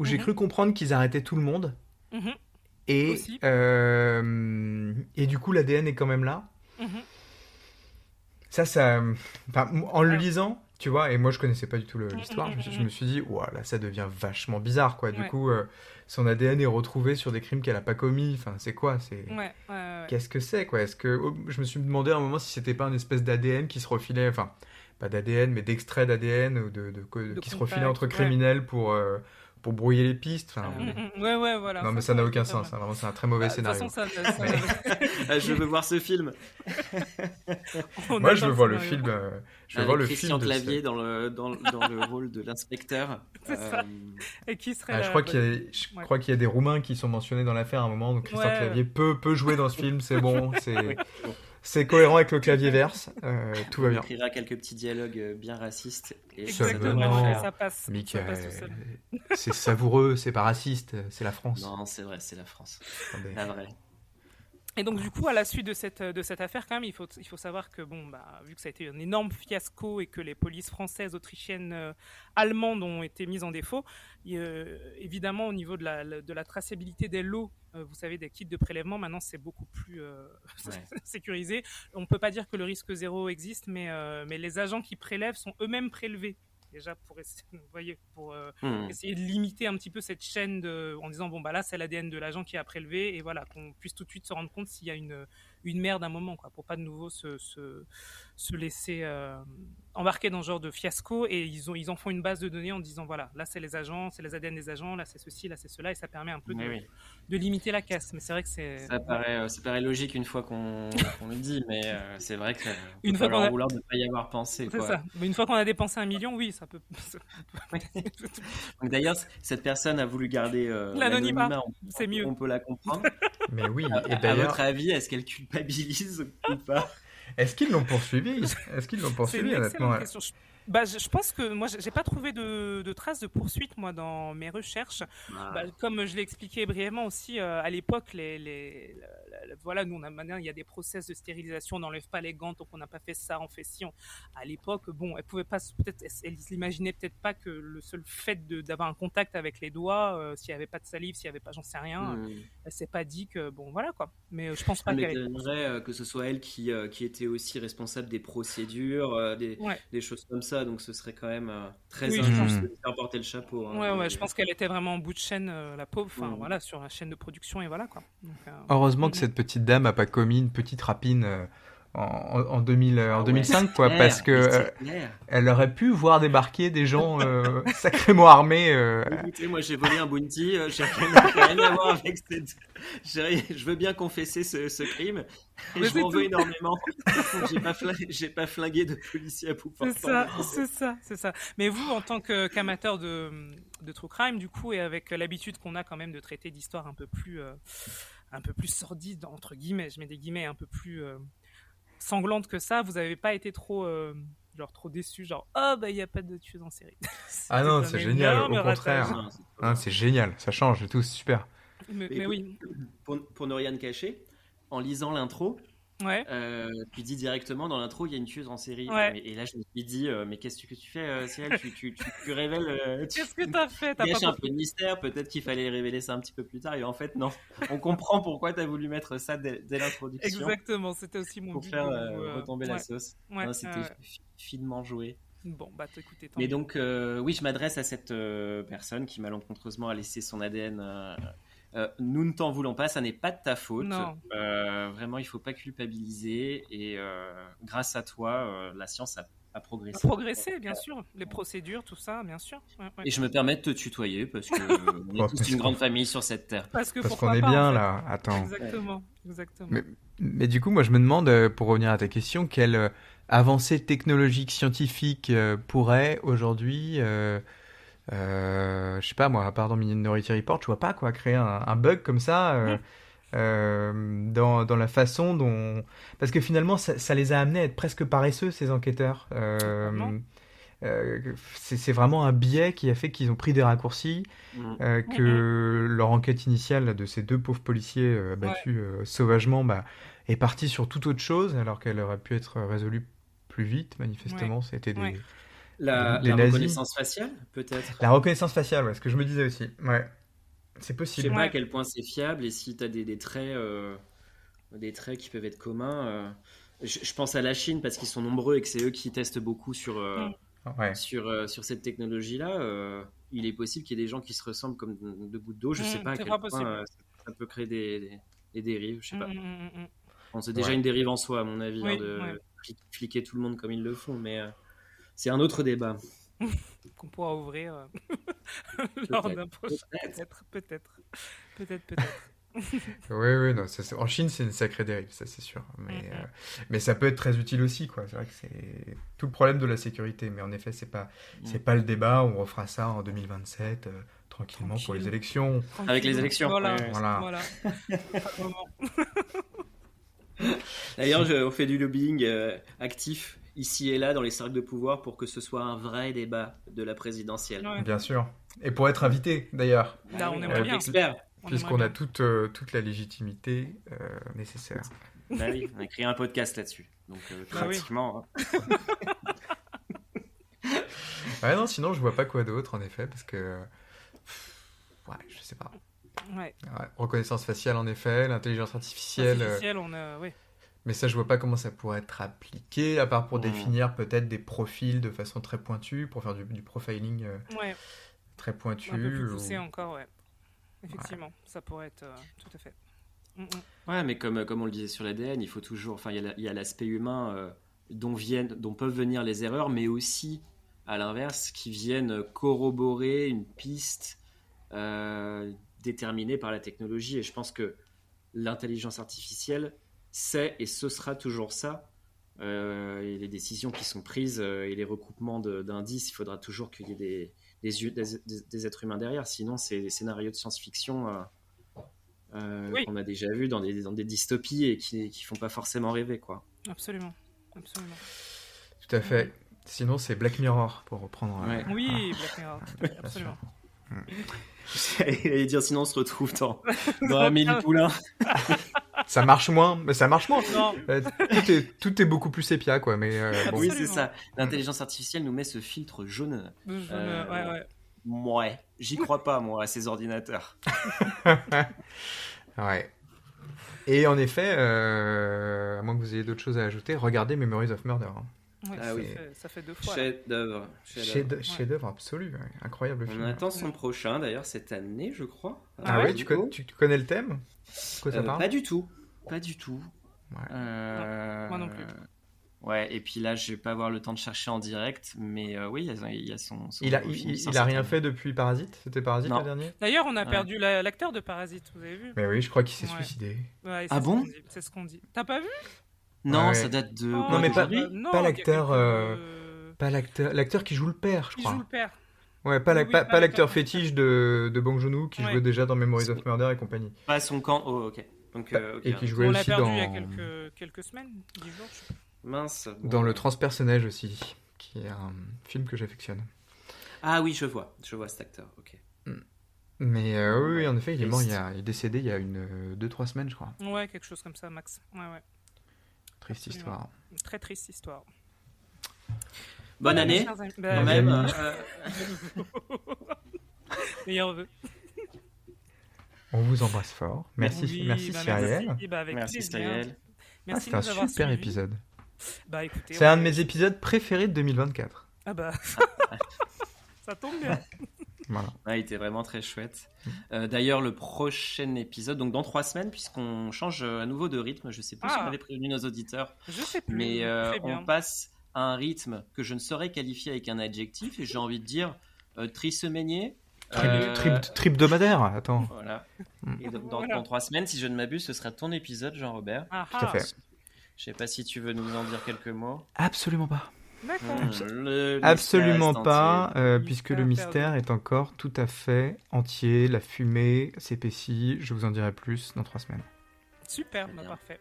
où j'ai mhm. cru comprendre qu'ils arrêtaient tout le monde. Mhm. Et, euh, et du coup, l'ADN est quand même là. Mhm. Ça, ça. en le lisant, tu vois, et moi je connaissais pas du tout l'histoire, je, me suis dit, là ça devient vachement bizarre, quoi. Du coup, euh, son ADN est retrouvé sur des crimes qu'elle a pas commis. Enfin, c'est quoi? C'est Qu'est-ce que c'est, quoi? Est-ce que oh, je me suis demandé à un moment si c'était pas une espèce d'ADN qui se refilait, enfin, pas d'ADN, mais d'extrait d'ADN ou de, qui se refilait entre criminels pour. Euh, pour brouiller les pistes. Enfin, Ah, mm, ouais, ouais, voilà. non, mais Ça, n'a aucun sens. mal. hein, Vraiment, c'est un très mauvais Bah, toute scénario. façon, ça- ça- (laughs) Ah, je veux voir ce film. (laughs) Moi, je veux voir le film. euh, je veux Avec voir le Christian film. de Clavier dans le, dans, dans le rôle de l'inspecteur. (laughs) Euh, Et qui serait Ah, je crois qu'il y, a- je Ouais. crois qu'il y a des Roumains qui sont mentionnés dans l'affaire à un moment, donc Christian Ouais. Clavier peut, peut jouer dans ce film, c'est bon, c'est bon. C'est cohérent avec le clavier verse, euh, tout va on bien. écrira quelques petits dialogues euh, bien racistes. Et Exactement, ça passe. Ça Michael, passe c'est savoureux, c'est pas raciste, c'est la France. Non, c'est vrai, c'est la France. Attendez. La vraie. Et donc du coup, à la suite de cette, de cette affaire, quand même, il faut, il faut savoir que, bon, bah, vu que ça a été un énorme fiasco et que les polices françaises, autrichiennes, euh, allemandes ont été mises en défaut, euh, évidemment, au niveau de la, de la traçabilité des lots, euh, vous savez, des kits de prélèvement, maintenant, c'est beaucoup plus (laughs) Ouais. sécurisé. On ne peut pas dire que le risque zéro existe, mais, mais les agents qui prélèvent sont eux-mêmes prélevés. Déjà pour essayer, vous voyez, pour euh, Hmm. essayer de limiter un petit peu cette chaîne de, en disant bon bah là c'est l'ADN de l'agent qui a prélevé et voilà qu'on puisse tout de suite se rendre compte s'il y a une une merde à un moment quoi pour pas de nouveau se se, se laisser euh, embarquer dans ce genre de fiasco et ils ont ils en font une base de données en disant voilà là c'est les agents c'est les ADN des agents là c'est ceci là c'est cela et ça permet un peu de, Oui, oui. de limiter la casse mais c'est vrai que c'est Ça paraît, euh, ça paraît logique une fois qu'on (laughs) qu'on le dit, mais euh, c'est vrai que (laughs) Une fois qu'on a- vouloir ne pas y avoir pensé. c'est quoi. ça mais une fois qu'on a dépensé un million oui ça peut (laughs) d'ailleurs, cette personne a voulu garder euh, L'anonymat, on- c'est mieux. On peut la comprendre. Mais oui, À, et à d'ailleurs, votre avis, est-ce qu'elle culpabilise ou pas. Est-ce qu'ils l'ont poursuivi? Est-ce qu'ils l'ont poursuivi honnêtement? question. Je, bah, je, je pense que moi, j'ai pas trouvé de, de traces de poursuite moi dans mes recherches. Ah. Bah, comme je l'ai expliqué brièvement aussi, euh, à l'époque, les, les, la- la- voilà, nous on a maintenant il y a des process de stérilisation, on n'enlève pas les gants, donc on n'a pas fait ça, on fait ci. on- À l'époque, bon, elle pouvait pas, peut-être, elle, s'imaginait peut-être pas que le seul fait d'avoir un contact avec les doigts, euh, s'il y avait pas de salive, s'il y avait pas, j'en sais rien, Hmm. elle s'est pas dit que bon, voilà quoi. Mais euh, je pense pas qu'elle. que ce soit elle qui, euh, qui était aussi responsable des procédures, des, Ouais. des choses comme ça, donc ce serait quand même euh, très Oui, injuste de lui faire porter le chapeau. hein. Ouais, ouais, je pense qu'elle était vraiment en bout de chaîne, euh, la pauvre, enfin Mm. voilà, sur la chaîne de production et voilà quoi. Donc, euh, Heureusement que Mhm. cette petite dame a pas commis une petite rapine euh, en, en, en 2000, euh, en Ah ouais, 2005, quoi, clair, parce que euh, elle aurait pu voir débarquer des gens euh, (laughs) sacrément armés. euh, Écoutez, moi j'ai volé un bounty, euh, j'ai rien, à voir avec cette. Je veux bien confesser ce, ce crime, et Mais je m'en veux énormément. (laughs) j'ai pas, flingué, pas flingué de policier à bout C'est ça, c'est ça, c'est ça. Mais vous, en tant qu'amateur de, de true crime, du coup, et avec l'habitude qu'on a quand même de traiter d'histoires un peu plus, euh, un peu plus sordides entre guillemets, je mets des guillemets, un peu plus sanglantes que ça, vous avez pas été trop, euh, genre trop déçu, genre oh bah il y a pas de tueuse en série. (laughs) Ah non, c'est génial, au contraire. Non, c'est hein, génial, ça change et tout, c'est super. Mais, Mais mais oui, pour, pour ne rien cacher, en lisant l'intro, ouais. euh, tu dis directement dans l'intro il y a une tueuse en série. Ouais. Et, et là je me suis dit, euh, mais qu'est-ce que tu fais, euh, Cyril? Tu, tu, tu, tu révèles. euh, (laughs) tu- Qu'est-ce que t'as fait? T'as gâches un peu de mystère, peut-être qu'il fallait révéler ça un petit peu plus tard, et en fait, non. On comprend pourquoi tu as voulu mettre ça dès, dès l'introduction Exactement, c'était aussi mon pour but. faire euh, euh, retomber ouais, la sauce. ouais, C'était finement joué. Bon, bah écoutez, tant Mais donc, euh, oui, je m'adresse à cette euh, personne qui malencontreusement a laissé son ADN. Euh, nous ne t'en voulons pas, ça n'est pas de ta faute. Non. Euh, vraiment, il faut pas culpabiliser. Et euh, grâce à toi, euh, la science a, a progressé. bien sûr, les procédures, tout ça, bien sûr. Ouais, ouais. Et je me permets de te tutoyer parce que (laughs) on est tous une grande famille sur cette terre. Parce que Parce qu'on est pas, en bien fait. là, attends. Exactement, exactement. Mais- Mais du coup, moi, je me demande, pour revenir à ta question, quelle avancée technologique, scientifique pourrait aujourd'hui, je sais pas moi, à part dans Minority Report, je vois pas quoi, créer un, un bug comme ça euh, Mm. euh, dans, dans la façon dont... Parce que finalement, ça, ça les a amenés à être presque paresseux, ces enquêteurs. Euh, euh, c'est vraiment un biais qui a fait qu'ils ont pris des raccourcis, Mm. euh, que leur enquête initiale de ces deux pauvres policiers euh, euh, sauvagement bah, est partie sur toute autre chose, alors qu'elle aurait pu être résolue plus vite, manifestement. C'était des... Ouais. La, reconnaissance faciale, peut-être? La reconnaissance faciale, ouais, ce que je me disais aussi. Ouais, c'est Je sais possible. pas Ouais. à quel point c'est fiable et si tu as des, des traits, euh, des traits qui peuvent être communs. euh, je, je pense à la Chine parce qu'ils sont nombreux et que c'est eux qui testent beaucoup sur, euh, Mm. Ouais. sur, euh, sur cette technologie-là. euh, il est possible qu'il y ait des gens qui se ressemblent comme deux gouttes d'eau. Je Mm, sais pas à c'est quel pas point possible. euh, ça, peut créer des, des, des dérives. Je sais pas. Mm, mm, mm, mm. Bon, c'est déjà Ouais. une dérive en soi, à mon avis, Oui, hein, de fliquer tout le monde comme ils le font, mais euh, c'est un autre débat. (laughs) Qu'on pourra ouvrir. euh. (laughs) lors d'un prochain. Peut-être, peut-être, peut-être, peut-être. (laughs) oui, oui, non, ça, en Chine, c'est une sacrée dérive, ça c'est sûr. Mais, Mhm. euh, mais ça peut être très utile aussi, quoi. C'est vrai que c'est tout le problème de la sécurité. Mais en effet, c'est pas, c'est Mm. pas le débat. On refera ça en 2027, euh, tranquillement pour les Tranquille. élections. Avec les élections, Voilà, ouais. Voilà. D'ailleurs, on fait du lobbying euh, actif ici et là dans les cercles de pouvoir pour que ce soit un vrai débat de la présidentielle. Ouais. Bien sûr. Et pour être invité, d'ailleurs, Là, on oui, aimerait avec bien. l'expert. On puisqu'on a toute, euh, toute la légitimité euh, nécessaire. Bah oui, on a créé un podcast là-dessus. Donc euh, Bah oui. pratiquement. hein. (laughs) Ouais, non, sinon, je vois pas quoi d'autre, en effet, parce que. Ouais, je sais pas. Ouais. Ouais, reconnaissance faciale, en effet, l'intelligence artificielle. euh, Artificiel, on a. Ouais. Mais ça, je vois pas comment ça pourrait être appliqué, à part pour Mm. définir peut-être des profils de façon très pointue, pour faire du, du profiling euh, Ouais. très pointu. Un peu plus ou- encore, ouais. Effectivement, ça pourrait être euh, tout à fait. Mm, mm. Ouais, mais comme, comme on le disait sur l'ADN, il faut toujours. Enfin, il y a la- il y a l'aspect humain euh, dont, viennent, dont peuvent venir les erreurs, mais aussi, à l'inverse, qui viennent corroborer une piste euh, déterminée par la technologie. Et je pense que l'intelligence artificielle, c'est et ce sera toujours ça. Euh, et les décisions qui sont prises euh, et les recoupements d'indices, il faudra toujours qu'il y ait des, des, êtres humains derrière. Sinon, c'est des scénarios de science-fiction euh, euh, Oui. qu'on a déjà vus dans des, dans des dystopies et qui, qui font pas forcément rêver, quoi. Absolument. Absolument. Tout à fait. Sinon, c'est Black Mirror, pour reprendre. euh, Ouais. Oui, Black Mirror, (laughs) absolument. (laughs) J'allais dire, sinon on se retrouve dans, (laughs) dans Amélie Poulain. Ça marche moins, mais ça marche moins. Non, Euh, tout, est, tout est beaucoup plus sépia, quoi. Mais euh, bon. Oui, c'est ça. L'intelligence artificielle nous met ce filtre jaune. je ne- Euh, ouais, ouais. Ouais, j'y crois pas, moi, à ces ordinateurs. (laughs) Ouais. Et en effet, euh, à moins que vous ayez d'autres choses à ajouter, regardez Memories of Murder. hein. Ouais, Ah ça, oui. fait, ça fait deux fois. Chef-d'œuvre. chef-d'œuvre. Chef- Chef-d'œuvre absolu, ouais. incroyable On film. attend son prochain, d'ailleurs, cette année, je crois. Ah, Ah oui, ouais tu, connais, tu connais le thème? De quoi ça Euh, parle? Pas du tout. Pas du tout. Ouais. Euh, moi non plus. Ouais, et puis là, je vais pas avoir le temps de chercher en direct, mais euh, oui, il y a, son, son Il a, il, film il- qui il sort a rien fait depuis Parasite? C'était Parasite Non. le dernier? D'ailleurs, on a Ouais. perdu la- l'acteur de Parasite, vous avez vu? Mais oui, je crois qu'il s'est Ouais. suicidé. Ouais, Ah bon? C'est ce qu'on dit. T'as pas vu? Non, Ouais. ça date de. Oh, quoi, mais pas- non, pas l'acteur, euh, Pas l'acteur, l'acteur qui joue le père, je Qui crois. joue le père. Ouais, pas, la- Oui, oui, pas, pas pas l'acteur fétiche de, de Bong Joon-ho qui Ouais. jouait déjà dans Memories of Murder et compagnie. Pas son camp. Oh, ok. Donc, euh, et qui jouait On aussi perdu dans, il y a quelques, quelques semaines, dix jours, je. Mince. bon. dans le transpersonnage aussi, qui est un film que j'affectionne. Ah oui, je vois. Je vois cet acteur. Ok. Mais euh, oui, en effet, il est mort, il, y Triste. a, il est décédé il y a une 2-3 semaines, je crois. Ouais, quelque chose comme ça, Max. Ouais, ouais. Triste Absolument. histoire. Une très triste histoire. Bonne année. Bah, Quand Les même. euh, (laughs) Meilleurs vœux. On vous embrasse fort. Merci, Oui, merci bah, Cyrielle. Merci, bah, avec merci, plaisir. Cyrielle. Ah, Merci c'est un super épisode. Bah écoutez. C'est un de mes épisodes préférés de 2024. Ah bah. (laughs) Ça tombe bien. Voilà. Ouais, il était vraiment très chouette. Mm. Euh, D'ailleurs, le prochain épisode, donc dans trois semaines, puisqu'on change euh, à nouveau de rythme, je sais plus si Ah. on avait prévenu nos auditeurs, Je sais plus. mais euh, on passe à un rythme que je ne saurais qualifier avec un adjectif, et j'ai envie de dire euh. Trip, Euh, trip, tripdomadaire, attends. Voilà. Mm. Et donc, dans, Voilà. dans trois semaines, si je ne m'abuse, ce sera ton épisode, Jean-Robert. Ah, Tout à ah. fait. Je sais pas si tu veux nous en dire quelques mots. Absolument pas. Mystère Absolument pas, euh, puisque le perdu. mystère est encore tout à fait entier. La fumée s'épaissit. Je vous en dirai plus dans trois semaines. Super, bah, parfait.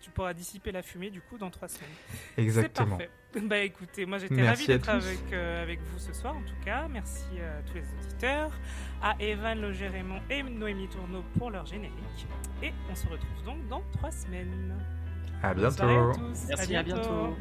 Tu pourras dissiper la fumée du coup dans trois semaines. Exactement. (laughs) Bah écoutez, moi j'étais ravie d'être avec, euh, avec vous ce soir en tout cas. Merci à tous les auditeurs, à Evan Loger-Raymond et Noémie Tourneau pour leur générique. Et on se retrouve donc dans trois semaines. À soirée à bientôt. tous. Merci, à bientôt.